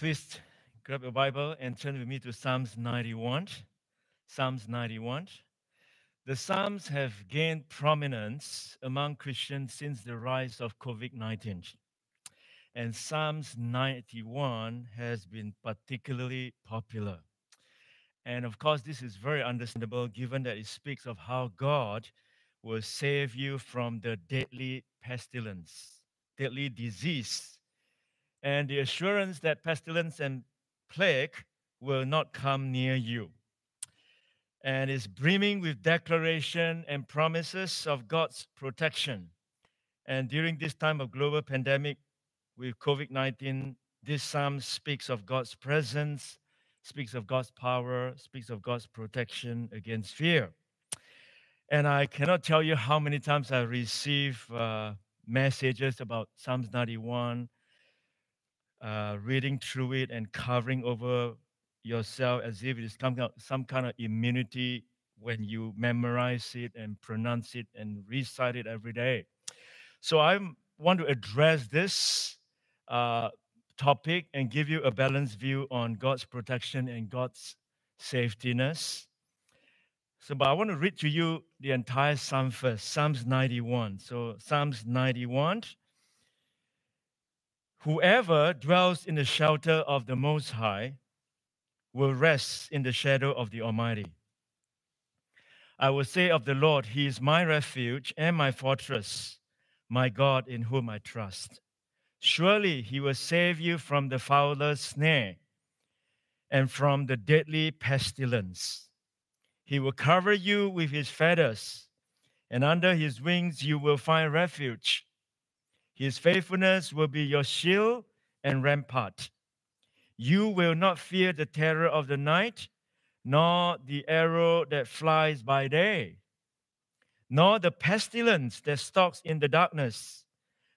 Please grab your Bible and turn with me to Psalms 91. Psalms 91. The Psalms have gained prominence among Christians since the rise of COVID 19. And Psalms 91 has been particularly popular. And of course, this is very understandable given that it speaks of how God will save you from the deadly pestilence, deadly disease, and the assurance that pestilence and plague will not come near you. And is brimming with declaration and promises of God's protection. And during this time of global pandemic with COVID 19, this psalm speaks of God's presence, speaks of God's power, speaks of God's protection against fear. And I cannot tell you how many times I receive uh, messages about Psalms 91, uh, reading through it and covering over yourself as if it is some, some kind of immunity when you memorize it and pronounce it and recite it every day. So I want to address this uh, topic and give you a balanced view on God's protection and God's safetyness. So, but I want to read to you the entire psalm first, Psalms 91. So, Psalms 91. Whoever dwells in the shelter of the Most High will rest in the shadow of the Almighty. I will say of the Lord, He is my refuge and my fortress, my God in whom I trust. Surely He will save you from the fowler's snare and from the deadly pestilence. He will cover you with his feathers, and under his wings you will find refuge. His faithfulness will be your shield and rampart. You will not fear the terror of the night, nor the arrow that flies by day, nor the pestilence that stalks in the darkness,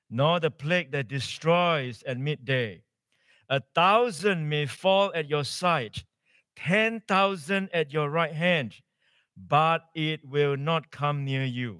nor the plague that destroys at midday. A thousand may fall at your side 10,000 at your right hand, but it will not come near you.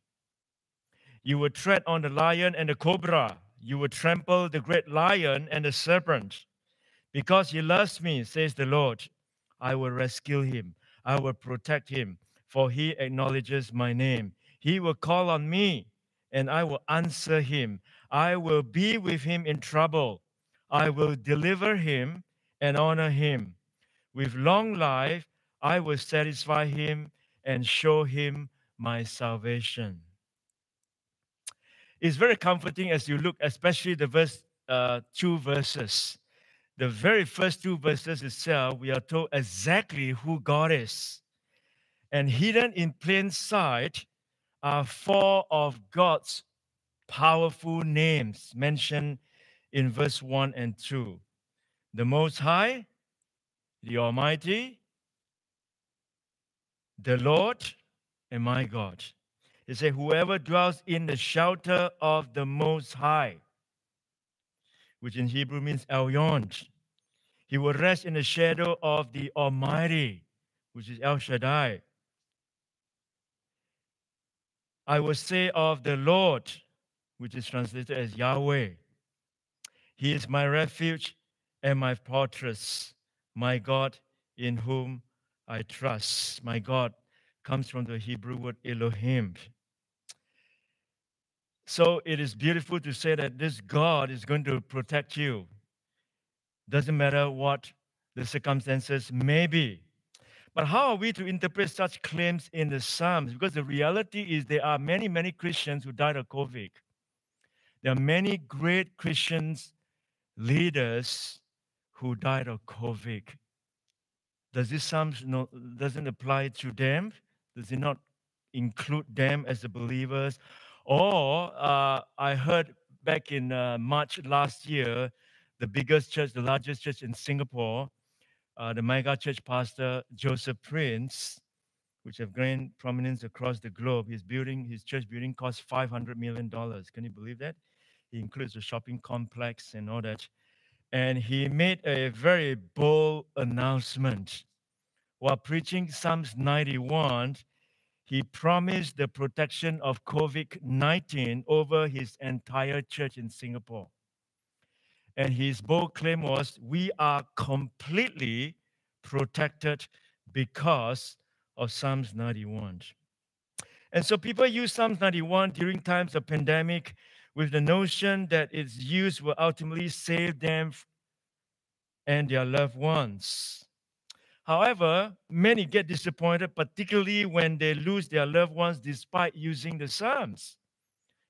You will tread on the lion and the cobra. You will trample the great lion and the serpent. Because he loves me, says the Lord, I will rescue him. I will protect him, for he acknowledges my name. He will call on me, and I will answer him. I will be with him in trouble. I will deliver him and honor him. With long life, I will satisfy him and show him my salvation. It's very comforting as you look, especially the verse, uh, two verses. The very first two verses itself, we are told exactly who God is. And hidden in plain sight are four of God's powerful names mentioned in verse 1 and 2 the Most High, the Almighty, the Lord, and my God. He said, Whoever dwells in the shelter of the Most High, which in Hebrew means Elyon, he will rest in the shadow of the Almighty, which is El Shaddai. I will say of the Lord, which is translated as Yahweh, He is my refuge and my fortress, my God in whom I trust. My God comes from the Hebrew word Elohim. So it is beautiful to say that this God is going to protect you. Doesn't matter what the circumstances may be. But how are we to interpret such claims in the Psalms? Because the reality is there are many, many Christians who died of COVID. There are many great Christians, leaders who died of COVID. Does this psalm no, doesn't apply to them? Does it not include them as the believers? Or uh, I heard back in uh, March last year, the biggest church, the largest church in Singapore, uh, the mega church pastor Joseph Prince, which have gained prominence across the globe. His building, his church building cost $500 million. Can you believe that? He includes a shopping complex and all that. And he made a very bold announcement. While preaching Psalms 91, he promised the protection of COVID 19 over his entire church in Singapore. And his bold claim was We are completely protected because of Psalms 91. And so people use Psalms 91 during times of pandemic with the notion that its use will ultimately save them and their loved ones. However, many get disappointed, particularly when they lose their loved ones despite using the Psalms.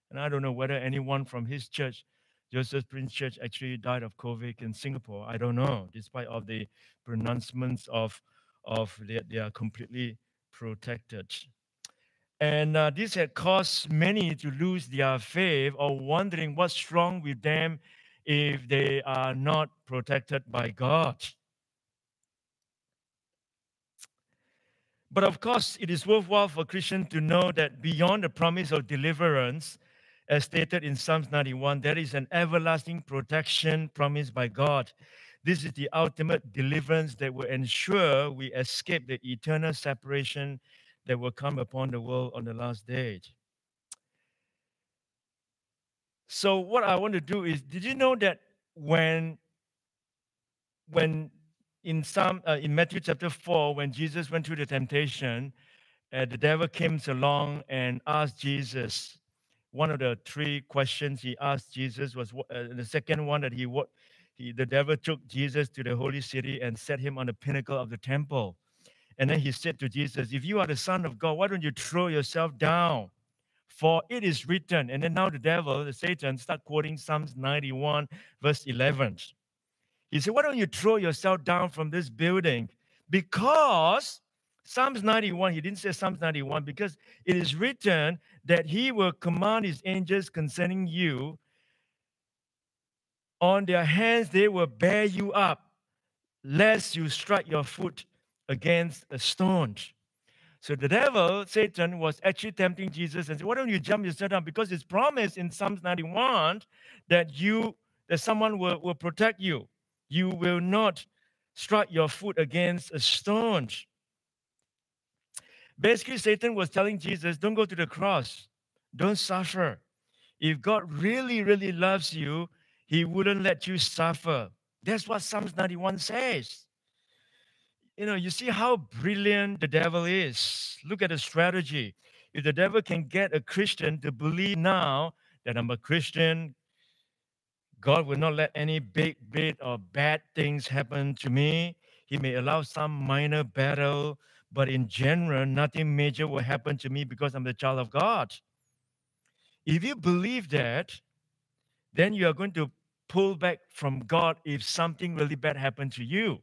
And I don't know whether anyone from his church, Joseph Prince Church, actually died of COVID in Singapore. I don't know, despite of the pronouncements of, of they, they are completely protected. And uh, this had caused many to lose their faith or wondering what's wrong with them if they are not protected by God. But of course, it is worthwhile for Christians to know that beyond the promise of deliverance, as stated in Psalms 91, there is an everlasting protection promised by God. This is the ultimate deliverance that will ensure we escape the eternal separation that will come upon the world on the last day. So what I want to do is, did you know that when when in some uh, in Matthew chapter four, when Jesus went through the temptation, uh, the devil came along and asked Jesus. One of the three questions he asked Jesus was uh, the second one that he what he the devil took Jesus to the holy city and set him on the pinnacle of the temple. And then he said to Jesus, If you are the Son of God, why don't you throw yourself down? For it is written. And then now the devil, the Satan, start quoting Psalms 91, verse 11. He said, Why don't you throw yourself down from this building? Because Psalms 91, he didn't say Psalms 91, because it is written that he will command his angels concerning you. On their hands they will bear you up, lest you strike your foot against a stone. So the devil, Satan, was actually tempting Jesus and said, Why don't you jump yourself down? Because it's promised in Psalms 91 that you that someone will, will protect you. You will not strike your foot against a stone. Basically, Satan was telling Jesus, Don't go to the cross, don't suffer. If God really, really loves you, he wouldn't let you suffer. That's what Psalms 91 says you know, you see how brilliant the devil is. Look at the strategy. If the devil can get a Christian to believe now that I'm a Christian, God will not let any big, big, or bad things happen to me. He may allow some minor battle, but in general, nothing major will happen to me because I'm the child of God. If you believe that, then you are going to pull back from God if something really bad happened to you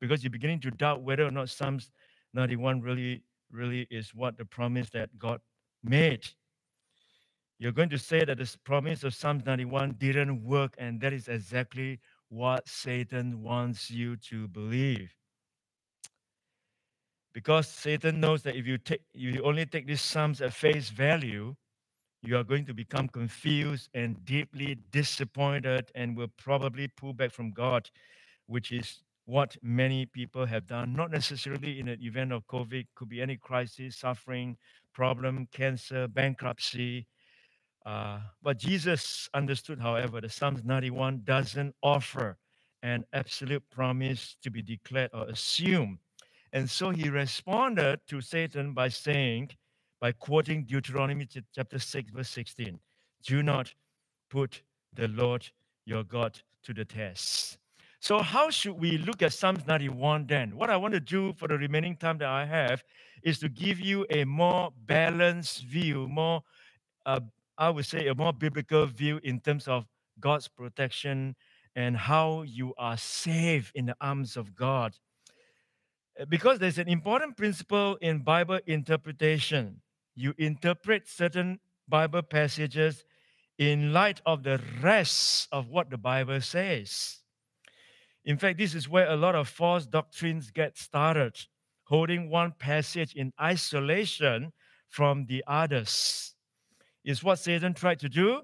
because you're beginning to doubt whether or not Psalms 91 really, really is what the promise that God made. You're going to say that the promise of Psalms 91 didn't work, and that is exactly what Satan wants you to believe. Because Satan knows that if you take if you only take these psalms at face value, you are going to become confused and deeply disappointed and will probably pull back from God, which is what many people have done, not necessarily in an event of COVID, could be any crisis, suffering, problem, cancer, bankruptcy. Uh, but Jesus understood, however, that Psalms 91 doesn't offer an absolute promise to be declared or assumed. And so he responded to Satan by saying, by quoting Deuteronomy chapter 6, verse 16, do not put the Lord your God to the test. So, how should we look at Psalms 91 then? What I want to do for the remaining time that I have is to give you a more balanced view, more, uh, I would say, a more biblical view in terms of God's protection and how you are safe in the arms of God. Uh, because there's an important principle in Bible interpretation. You interpret certain Bible passages in light of the rest of what the Bible says. In fact, this is where a lot of false doctrines get started, holding one passage in isolation from the others. Is what Satan tried to do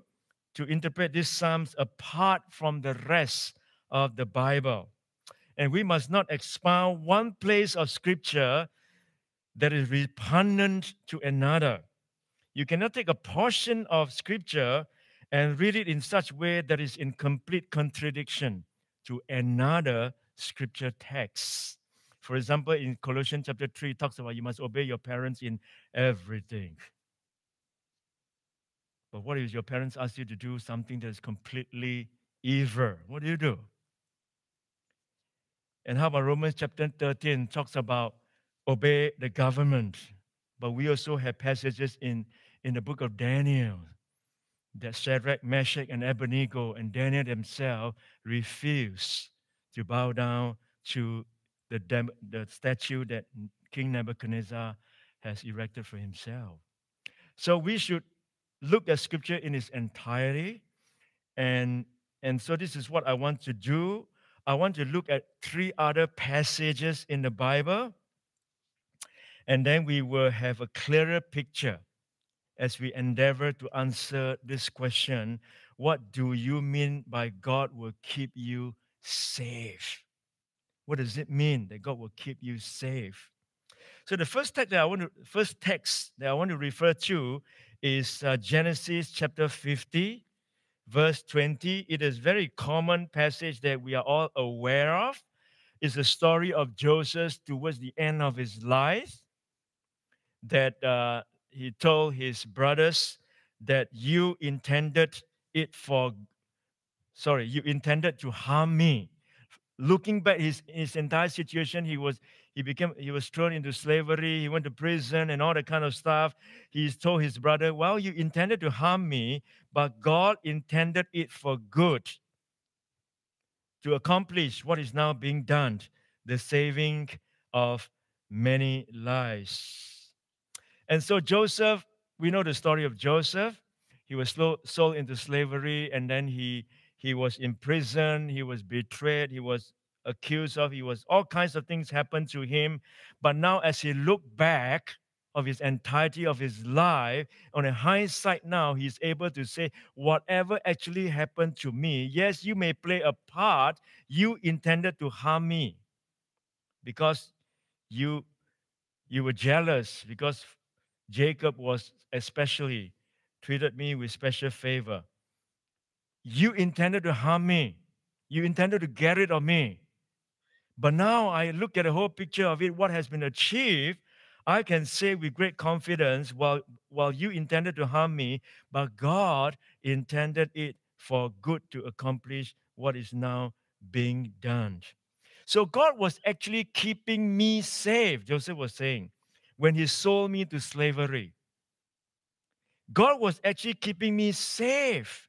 to interpret these Psalms apart from the rest of the Bible. And we must not expound one place of Scripture that is repugnant to another. You cannot take a portion of Scripture and read it in such way that is in complete contradiction to another Scripture text. For example, in Colossians chapter 3, it talks about you must obey your parents in everything. But what if your parents ask you to do something that is completely evil? What do you do? And how about Romans chapter 13 talks about obey the government? But we also have passages in, in the book of Daniel that Shadrach, Meshach, and Abednego and Daniel themselves refused to bow down to the, the statue that King Nebuchadnezzar has erected for himself. So we should look at scripture in its entirety. And, and so this is what I want to do. I want to look at three other passages in the Bible. And then we will have a clearer picture as we endeavor to answer this question What do you mean by God will keep you safe? What does it mean that God will keep you safe? So the first text that I want to first text that I want to refer to is uh, Genesis chapter 50, verse 20. It is very common passage that we are all aware of. It's the story of Joseph towards the end of his life that uh, he told his brothers that you intended it for, sorry, you intended to harm me. Looking back his, his entire situation, he was he became he was thrown into slavery, he went to prison and all that kind of stuff. He told his brother, Well, you intended to harm me, but God intended it for good to accomplish what is now being done, the saving of many lives. And so Joseph, we know the story of Joseph. He was sold into slavery and then he he was imprisoned, he was betrayed, he was accused of, he was all kinds of things happened to him. But now as he looked back of his entirety of his life, on a hindsight now, he's able to say, whatever actually happened to me, yes, you may play a part, you intended to harm me because you you were jealous because Jacob was especially treated me with special favor. You intended to harm me. You intended to get rid of me. But now I look at the whole picture of it, what has been achieved. I can say with great confidence, while, while you intended to harm me, but God intended it for good to accomplish what is now being done. So God was actually keeping me safe, Joseph was saying when he sold me to slavery. God was actually keeping me safe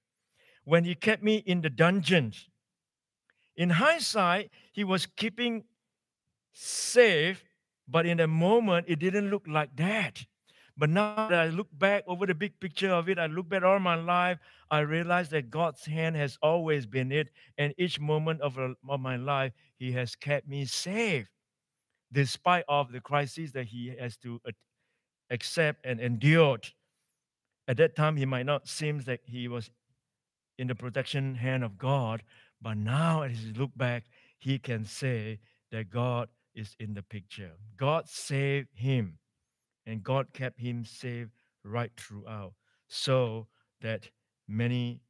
when he kept me in the dungeons. In hindsight, he was keeping safe, but in a moment, it didn't look like that. But now that I look back over the big picture of it, I look back all my life, I realize that God's hand has always been it. And each moment of, uh, of my life, He has kept me safe despite of the crises that he has to accept and endured. At that time, he might not seem that he was in the protection hand of God, but now as he look back, he can say that God is in the picture. God saved him, and God kept him safe right throughout, so that many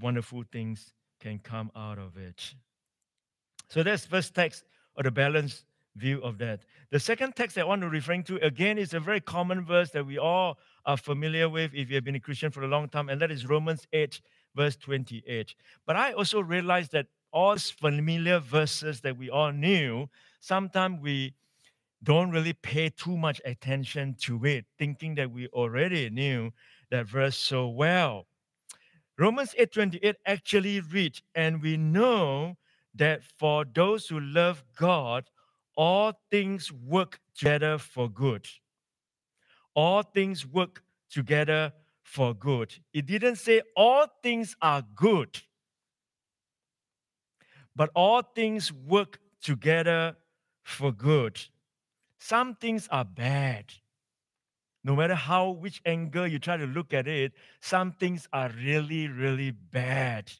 wonderful things can come out of it. So that's first text or the balanced view of that. The second text I want to referring to again is a very common verse that we all are familiar with if you have been a Christian for a long time, and that is Romans 8, verse 28. But I also realized that all familiar verses that we all knew, sometimes we don't really pay too much attention to it, thinking that we already knew that verse so well. Romans 8:28 actually reads, and we know that for those who love God, all things work together for good. All things work together for good. It didn't say all things are good, but all things work together for good. Some things are bad. No matter how, which angle you try to look at it, some things are really, really bad.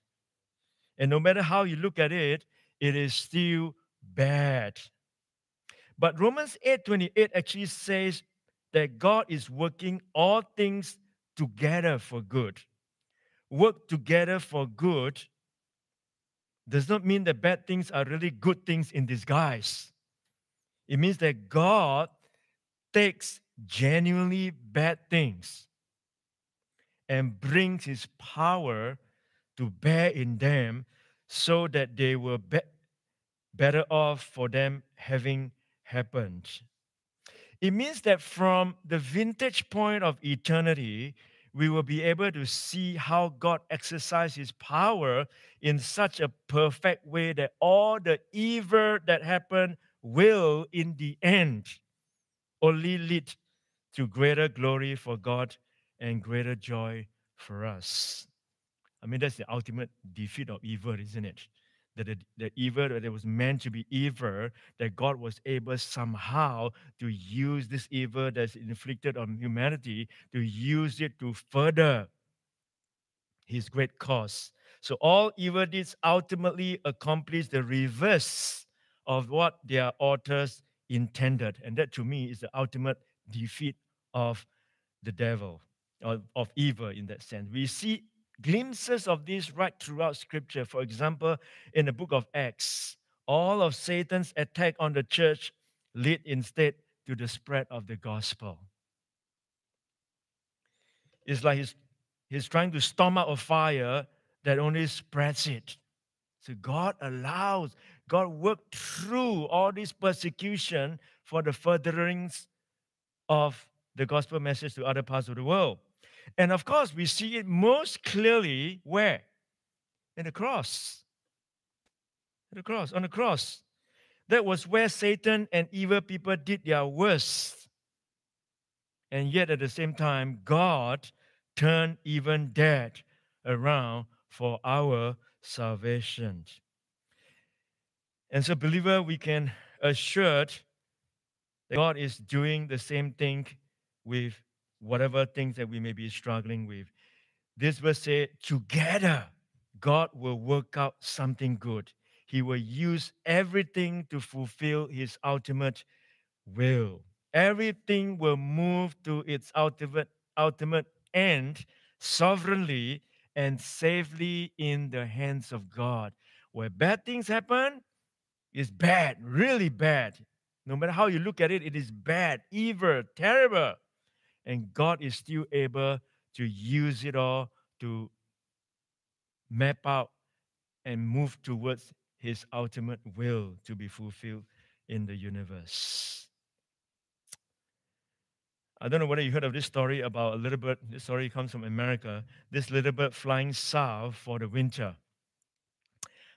And no matter how you look at it, it is still bad. But Romans 8:28 actually says that God is working all things together for good. Work together for good does not mean that bad things are really good things in disguise. It means that God takes genuinely bad things and brings his power to bear in them so that they were be better off for them having happened. It means that from the vintage point of eternity, we will be able to see how God exercised his power in such a perfect way that all the evil that happened will, in the end, only lead to greater glory for God and greater joy for us. I mean, that's the ultimate defeat of evil, isn't it? That the, the evil that was meant to be evil, that God was able somehow to use this evil that's inflicted on humanity, to use it to further his great cause. So all evil deeds ultimately accomplish the reverse of what their authors intended. And that to me is the ultimate defeat of the devil, of, of evil in that sense. We see glimpses of this right throughout Scripture. For example, in the book of Acts, all of Satan's attack on the church lead instead to the spread of the gospel. It's like he's, he's trying to storm out a fire that only spreads it. So God allows, God worked through all this persecution for the furtherance of the gospel message to other parts of the world. And of course, we see it most clearly where? In the cross. the cross, on the cross. That was where Satan and evil people did their worst. And yet, at the same time, God turned even that around for our salvation. And so, believer, we can assure that God is doing the same thing with whatever things that we may be struggling with. This verse says, together, God will work out something good. He will use everything to fulfill his ultimate will. Everything will move to its ultimate, ultimate end sovereignly and safely in the hands of God. Where bad things happen, is bad, really bad. No matter how you look at it, it is bad, evil, terrible. And God is still able to use it all to map out and move towards his ultimate will to be fulfilled in the universe. I don't know whether you heard of this story about a little bird. This story comes from America. This little bird flying south for the winter.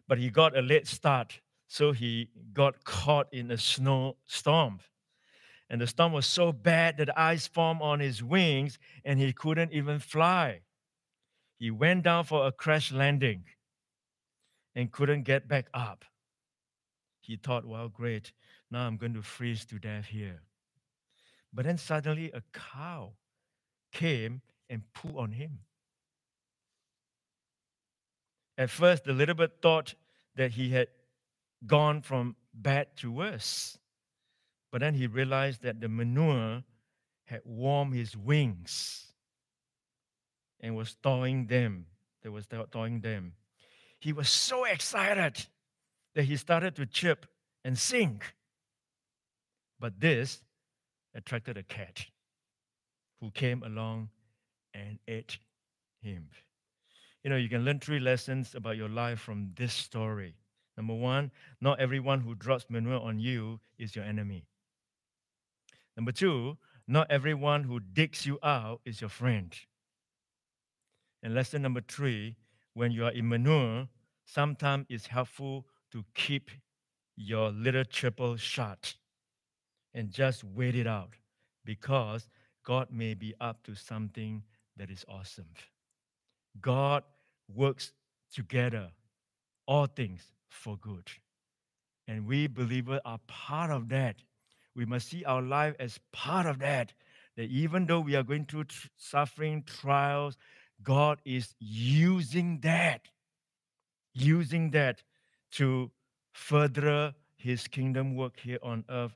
But he got a late start, so he got caught in a snowstorm. And the storm was so bad that ice formed on his wings and he couldn't even fly. He went down for a crash landing and couldn't get back up. He thought, well, great, now I'm going to freeze to death here. But then suddenly a cow came and pulled on him. At first, the little bird thought that he had gone from bad to worse. But then he realized that the manure had warmed his wings and was thawing them. That was thawing them. He was so excited that he started to chirp and sing. But this attracted a cat who came along and ate him. You know, you can learn three lessons about your life from this story. Number one, not everyone who drops manure on you is your enemy. Number two, not everyone who digs you out is your friend. And lesson number three, when you are in manure, sometimes it's helpful to keep your little triple shut and just wait it out because God may be up to something that is awesome. God works together, all things for good. And we believers are part of that. We must see our life as part of that. That even though we are going through tr- suffering, trials, God is using that, using that to further his kingdom work here on earth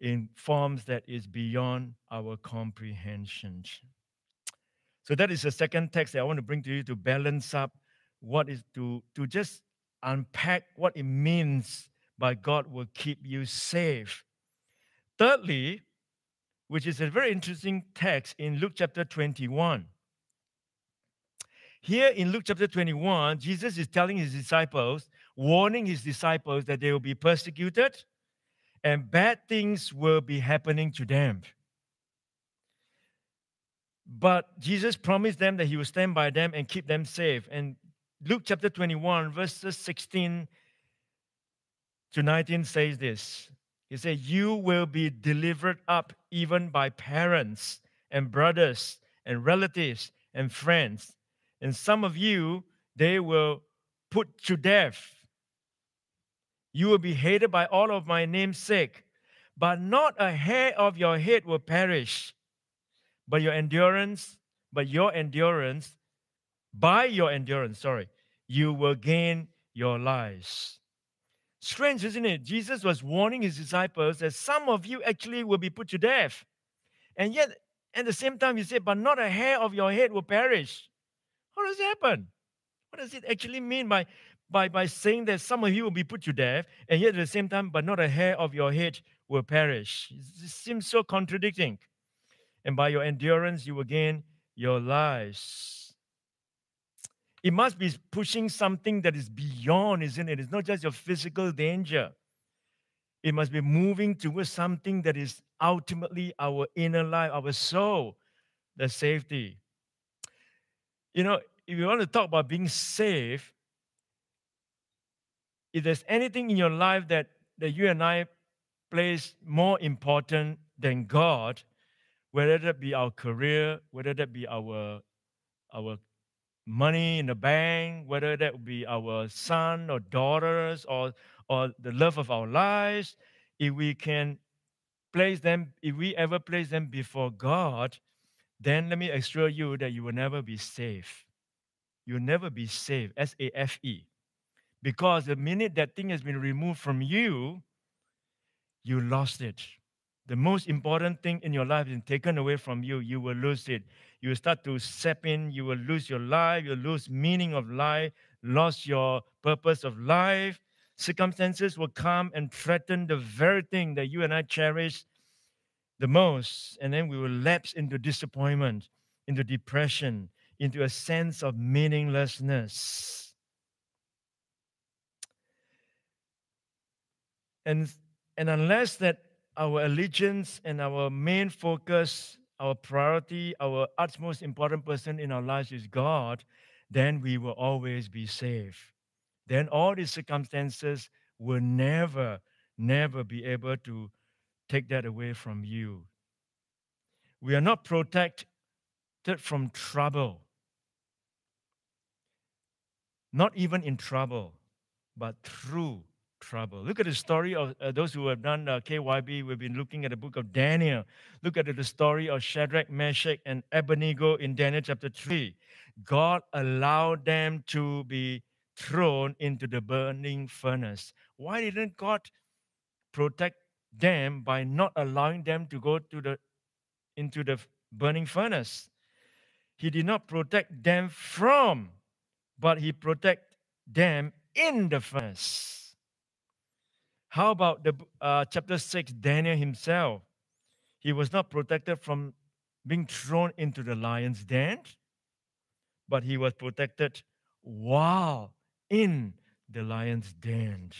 in forms that is beyond our comprehension. So that is the second text that I want to bring to you to balance up what is to, to just unpack what it means by God will keep you safe. Thirdly, which is a very interesting text in Luke chapter 21. Here in Luke chapter 21, Jesus is telling his disciples, warning his disciples that they will be persecuted and bad things will be happening to them. But Jesus promised them that he will stand by them and keep them safe. And Luke chapter 21, verses 16 to 19 says this. He said, You will be delivered up even by parents and brothers and relatives and friends and some of you, they will put to death. You will be hated by all of my name's sake, but not a hair of your head will perish. But your endurance, but your endurance, by your endurance, sorry, you will gain your lives. Strange, isn't it? Jesus was warning his disciples that some of you actually will be put to death. And yet, at the same time, he said, But not a hair of your head will perish. How does it happen? What does it actually mean by, by, by saying that some of you will be put to death, and yet at the same time, but not a hair of your head will perish? It seems so contradicting. And by your endurance, you will gain your lives. It must be pushing something that is beyond, isn't it? It's not just your physical danger. It must be moving towards something that is ultimately our inner life, our soul, the safety. You know, if you want to talk about being safe, if there's anything in your life that, that you and I place more important than God, whether that be our career, whether that be our, our money in the bank, whether that be our son or daughters or, or the love of our lives, if we can place them, if we ever place them before God, then let me assure you that you will never be safe. You'll never be safe, S A F E. Because the minute that thing has been removed from you, you lost it. The most important thing in your life is taken away from you, you will lose it. You will start to sap in, you will lose your life, you'll lose meaning of life, lost your purpose of life. Circumstances will come and threaten the very thing that you and I cherish the most, and then we will lapse into disappointment, into depression, into a sense of meaninglessness. And, and unless that our allegiance and our main focus, our priority, our utmost important person in our lives is God, then we will always be safe. Then all these circumstances will never, never be able to take that away from you. We are not protected from trouble. Not even in trouble, but through trouble. Look at the story of uh, those who have done uh, KYB. We've been looking at the book of Daniel. Look at the story of Shadrach, Meshach, and Abednego in Daniel chapter 3. God allowed them to be thrown into the burning furnace. Why didn't God protect them by not allowing them to go to the into the burning furnace. He did not protect them from, but he protect them in the furnace. How about the uh, chapter six? Daniel himself, he was not protected from being thrown into the lion's den, but he was protected while in the lion's den.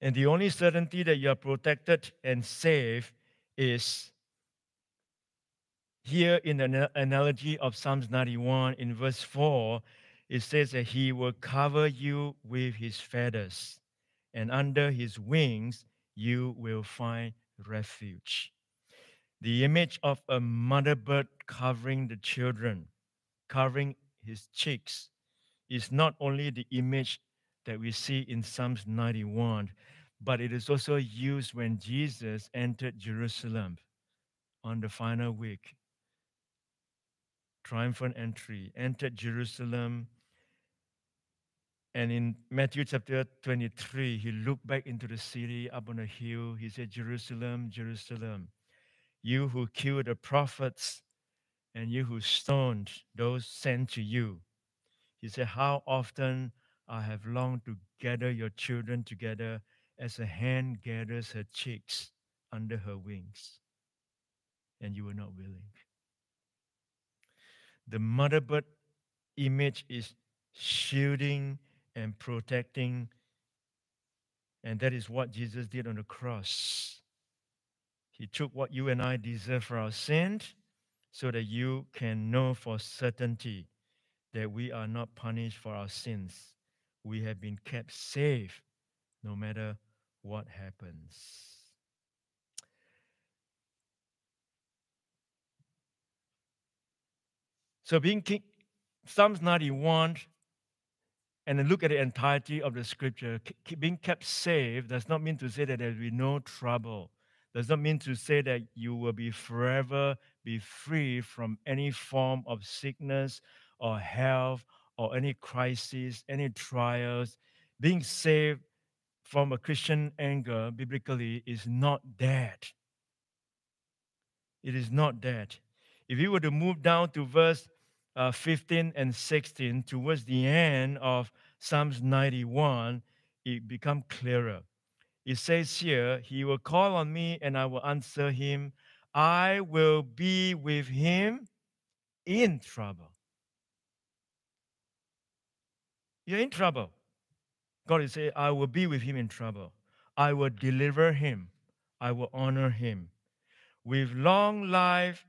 And the only certainty that you are protected and safe is here in the analogy of Psalms 91 in verse 4. It says that he will cover you with his feathers, and under his wings you will find refuge. The image of a mother bird covering the children, covering his cheeks, is not only the image that we see in Psalms 91, but it is also used when Jesus entered Jerusalem on the final week. Triumphant entry, entered Jerusalem. And in Matthew chapter 23, he looked back into the city up on a hill. He said, Jerusalem, Jerusalem, you who killed the prophets and you who stoned those sent to you. He said, How often I have longed to gather your children together as a hen gathers her chicks under her wings, and you were not willing. The mother bird image is shielding and protecting, and that is what Jesus did on the cross. He took what you and I deserve for our sins so that you can know for certainty that we are not punished for our sins. We have been kept safe no matter what happens. So, being king, Psalms 91, and then look at the entirety of the scripture, being kept safe does not mean to say that there will be no trouble. Does not mean to say that you will be forever be free from any form of sickness or health or any crisis, any trials. Being saved from a Christian anger biblically, is not that. It is not that. If you were to move down to verse uh, 15 and 16, towards the end of Psalms 91, it becomes clearer. It says here, He will call on me and I will answer him. I will be with him in trouble. You're in trouble. God is saying, I will be with him in trouble. I will deliver him. I will honor him. With long life,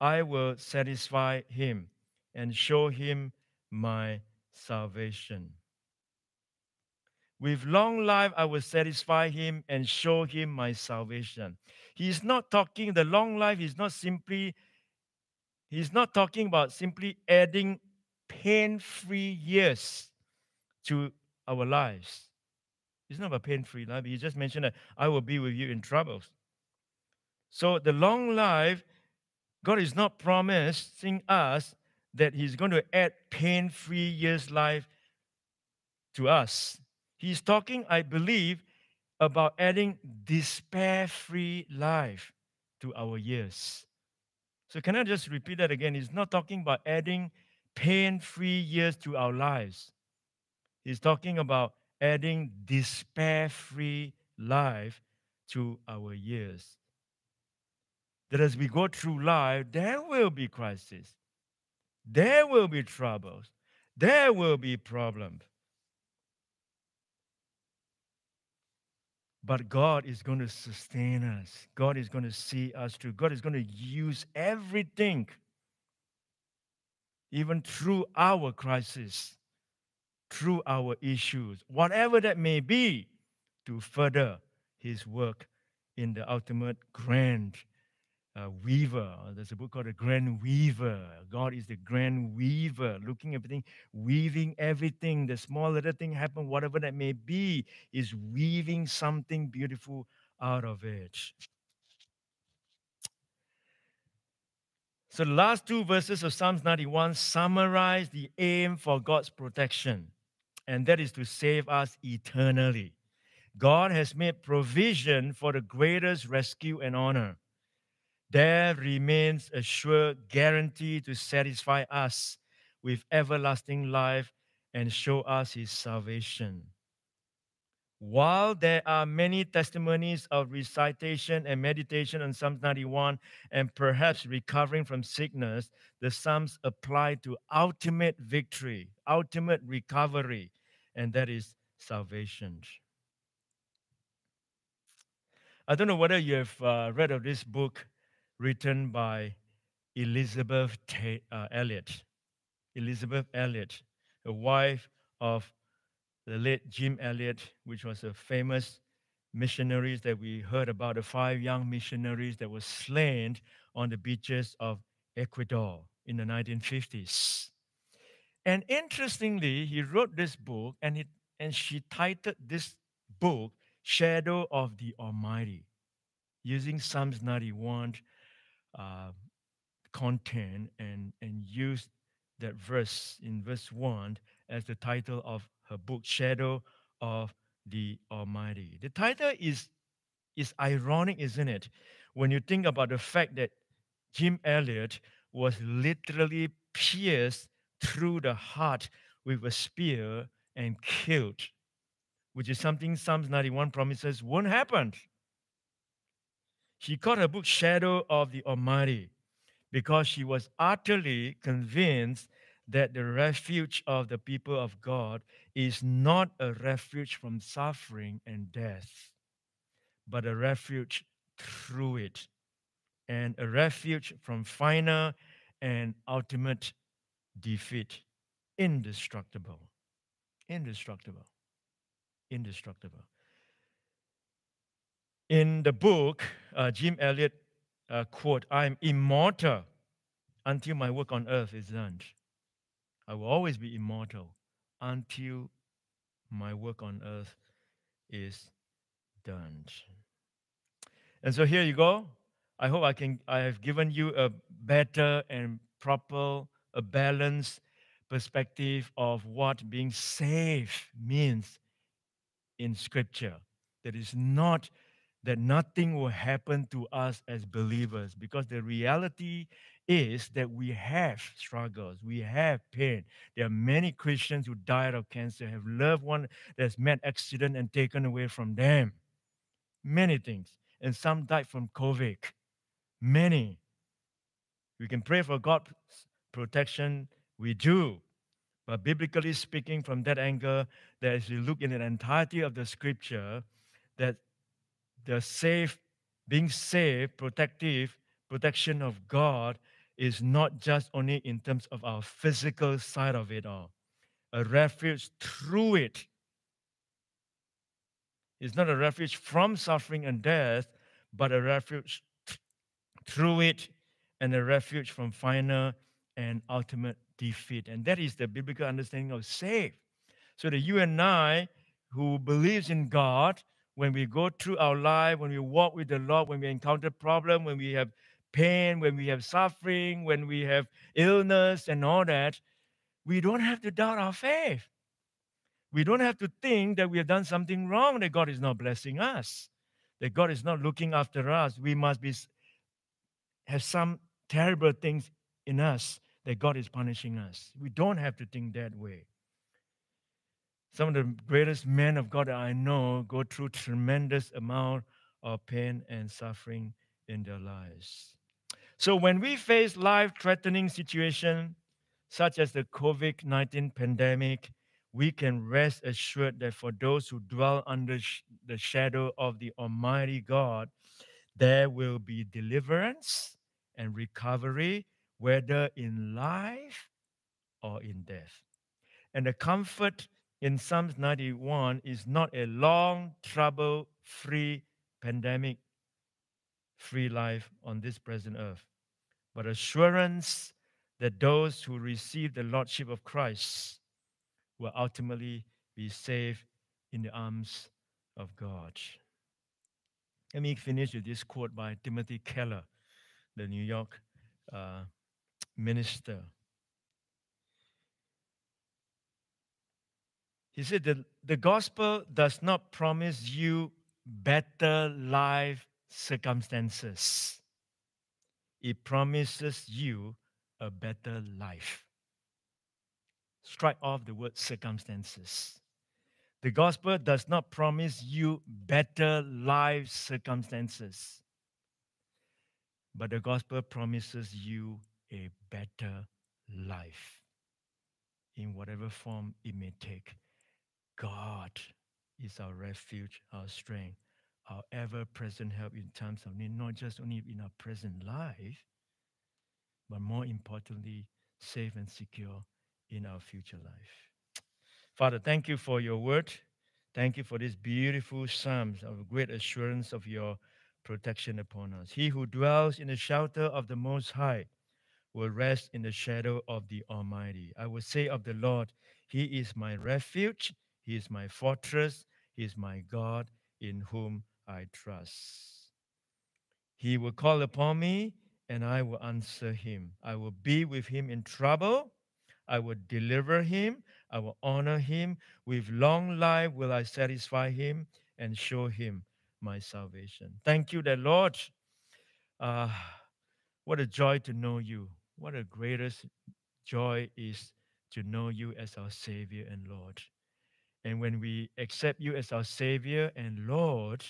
I will satisfy him and show him my salvation. With long life, I will satisfy him and show him my salvation. He's not talking, the long life is not simply, he's not talking about simply adding pain free years to our lives. It's not about pain free life. He just mentioned that I will be with you in troubles. So the long life, God is not promising us that He's going to add pain free years life to us. He's talking, I believe, about adding despair free life to our years. So, can I just repeat that again? He's not talking about adding pain free years to our lives. He's talking about adding despair free life to our years. That as we go through life, there will be crises, there will be troubles, there will be problems. But God is going to sustain us. God is going to see us through. God is going to use everything, even through our crisis, through our issues, whatever that may be, to further his work in the ultimate grand uh, weaver. There's a book called The Grand Weaver. God is the grand weaver, looking everything, weaving everything. The small little thing happen, whatever that may be, is weaving something beautiful out of it. So the last two verses of Psalms 91 summarize the aim for God's protection and that is to save us eternally. God has made provision for the greatest rescue and honor. There remains a sure guarantee to satisfy us with everlasting life and show us his salvation. While there are many testimonies of recitation and meditation on Psalms 91 and perhaps recovering from sickness, the Psalms apply to ultimate victory, ultimate recovery, and that is salvation. I don't know whether you have uh, read of this book written by Elisabeth T- uh, Elliot. Elisabeth Elliot, a wife of the late Jim Elliot, which was a famous missionaries that we heard about, the five young missionaries that were slain on the beaches of Ecuador in the 1950s. And interestingly, he wrote this book and, it, and she titled this book Shadow of the Almighty, using Psalms 91 uh, Uh, content and, and used that verse in verse 1 as the title of her book, Shadow of the Almighty. The title is, is ironic, isn't it? When you think about the fact that Jim Elliot was literally pierced through the heart with a spear and killed, which is something Psalms 91 promises won't happen. She called her book Shadow of the Almighty because she was utterly convinced that the refuge of the people of God is not a refuge from suffering and death, but a refuge through it, and a refuge from final and ultimate defeat. Indestructible. Indestructible. Indestructible. In the book, uh, Jim Elliot uh, quote, I am immortal until my work on earth is done. I will always be immortal until my work on earth is done. And so here you go. I hope I can I have given you a better and proper, a balanced perspective of what being saved means in scripture. That is not that nothing will happen to us as believers because the reality is that we have struggles, we have pain. There are many Christians who died of cancer, have loved one that's met accident and taken away from them. Many things. And some died from COVID. Many. We can pray for God's protection. We do. But biblically speaking, from that angle, that as we look in the entirety of the scripture, that the safe, being safe, protective, protection of God is not just only in terms of our physical side of it all, a refuge through it. It's not a refuge from suffering and death, but a refuge through it and a refuge from final and ultimate defeat. And that is the biblical understanding of safe. So that you and I, who believes in God, when we go through our life, when we walk with the Lord, when we encounter problem, when we have pain, when we have suffering, when we have illness and all that, we don't have to doubt our faith. We don't have to think that we have done something wrong, that God is not blessing us, that God is not looking after us. We must be have some terrible things in us that God is punishing us. We don't have to think that way. Some of the greatest men of God that I know go through tremendous amount of pain and suffering in their lives. So when we face life-threatening situation such as the COVID-19 pandemic, we can rest assured that for those who dwell under the shadow of the Almighty God, there will be deliverance and recovery, whether in life or in death. And the comfort in Psalms 91 is not a long, trouble free pandemic free life on this present earth, but assurance that those who receive the Lordship of Christ will ultimately be saved in the arms of God. Let me finish with this quote by Timothy Keller, the New York uh, minister. He said that the gospel does not promise you better life circumstances, it promises you a better life. Strike off the word circumstances. The gospel does not promise you better life circumstances, but the gospel promises you a better life in whatever form it may take. God is our refuge, our strength, our ever present help in times of need, not just only in our present life, but more importantly, safe and secure in our future life. Father, thank you for your word. Thank you for these beautiful psalms of great assurance of your protection upon us. He who dwells in the shelter of the Most High will rest in the shadow of the Almighty. I will say of the Lord, He is my refuge, He is my fortress, He is my God in whom I trust. He will call upon me, and I will answer him. I will be with him in trouble. I will deliver him. I will honor him. With long life will I satisfy him and show him my salvation. Thank you, that Lord. Uh, what a joy to know you. What a greatest joy is to know you as our Savior and Lord. And when we accept you as our Savior and Lord,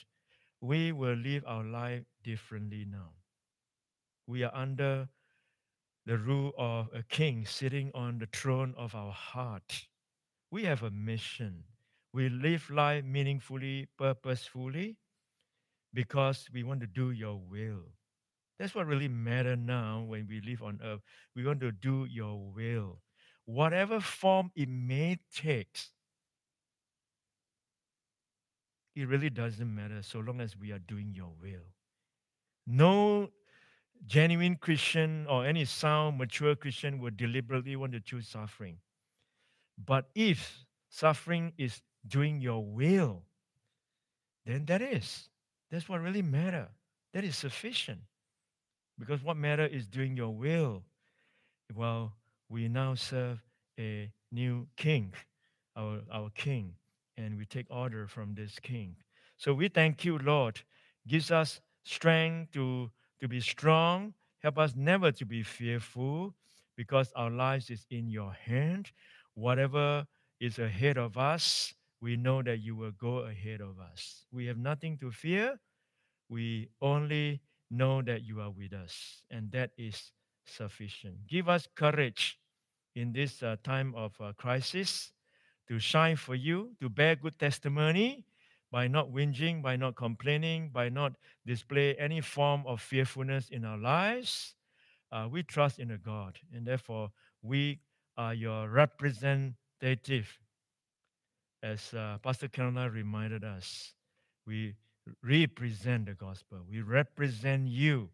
we will live our life differently now. We are under the rule of a king sitting on the throne of our heart. We have a mission. We live life meaningfully, purposefully, because we want to do your will. That's what really matters now when we live on earth. We want to do your will. Whatever form it may take, it really doesn't matter so long as we are doing your will. No genuine Christian or any sound, mature Christian would deliberately want to choose suffering. But if suffering is doing your will, then that is. That's what really matter. That is sufficient. Because what matter is doing your will. Well, we now serve a new king, our, our king, and we take order from this king. So we thank you, Lord. Gives us strength to, to be strong. Help us never to be fearful because our lives is in your hand. Whatever is ahead of us, we know that you will go ahead of us. We have nothing to fear. We only know that you are with us, and that is sufficient. Give us courage in this uh, time of uh, crisis to shine for you, to bear good testimony by not whinging, by not complaining, by not display any form of fearfulness in our lives. Uh, we trust in a God, and therefore we are your representative. As uh, Pastor Carolina reminded us, we represent the gospel. We represent you,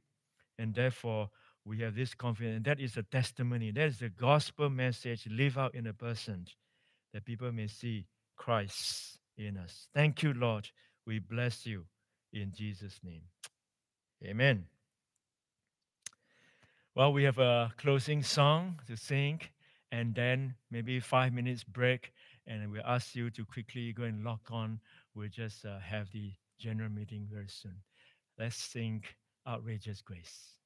and therefore we have this confidence. And that is a testimony. That is the gospel message live out in a person that people may see Christ in us. Thank you, Lord. We bless you in Jesus' name. Amen. Well, we have a closing song to sing, and then maybe five minutes break, and we ask you to quickly go and log on. We'll just uh, have the general meeting very soon. Let's sing Outrageous Grace.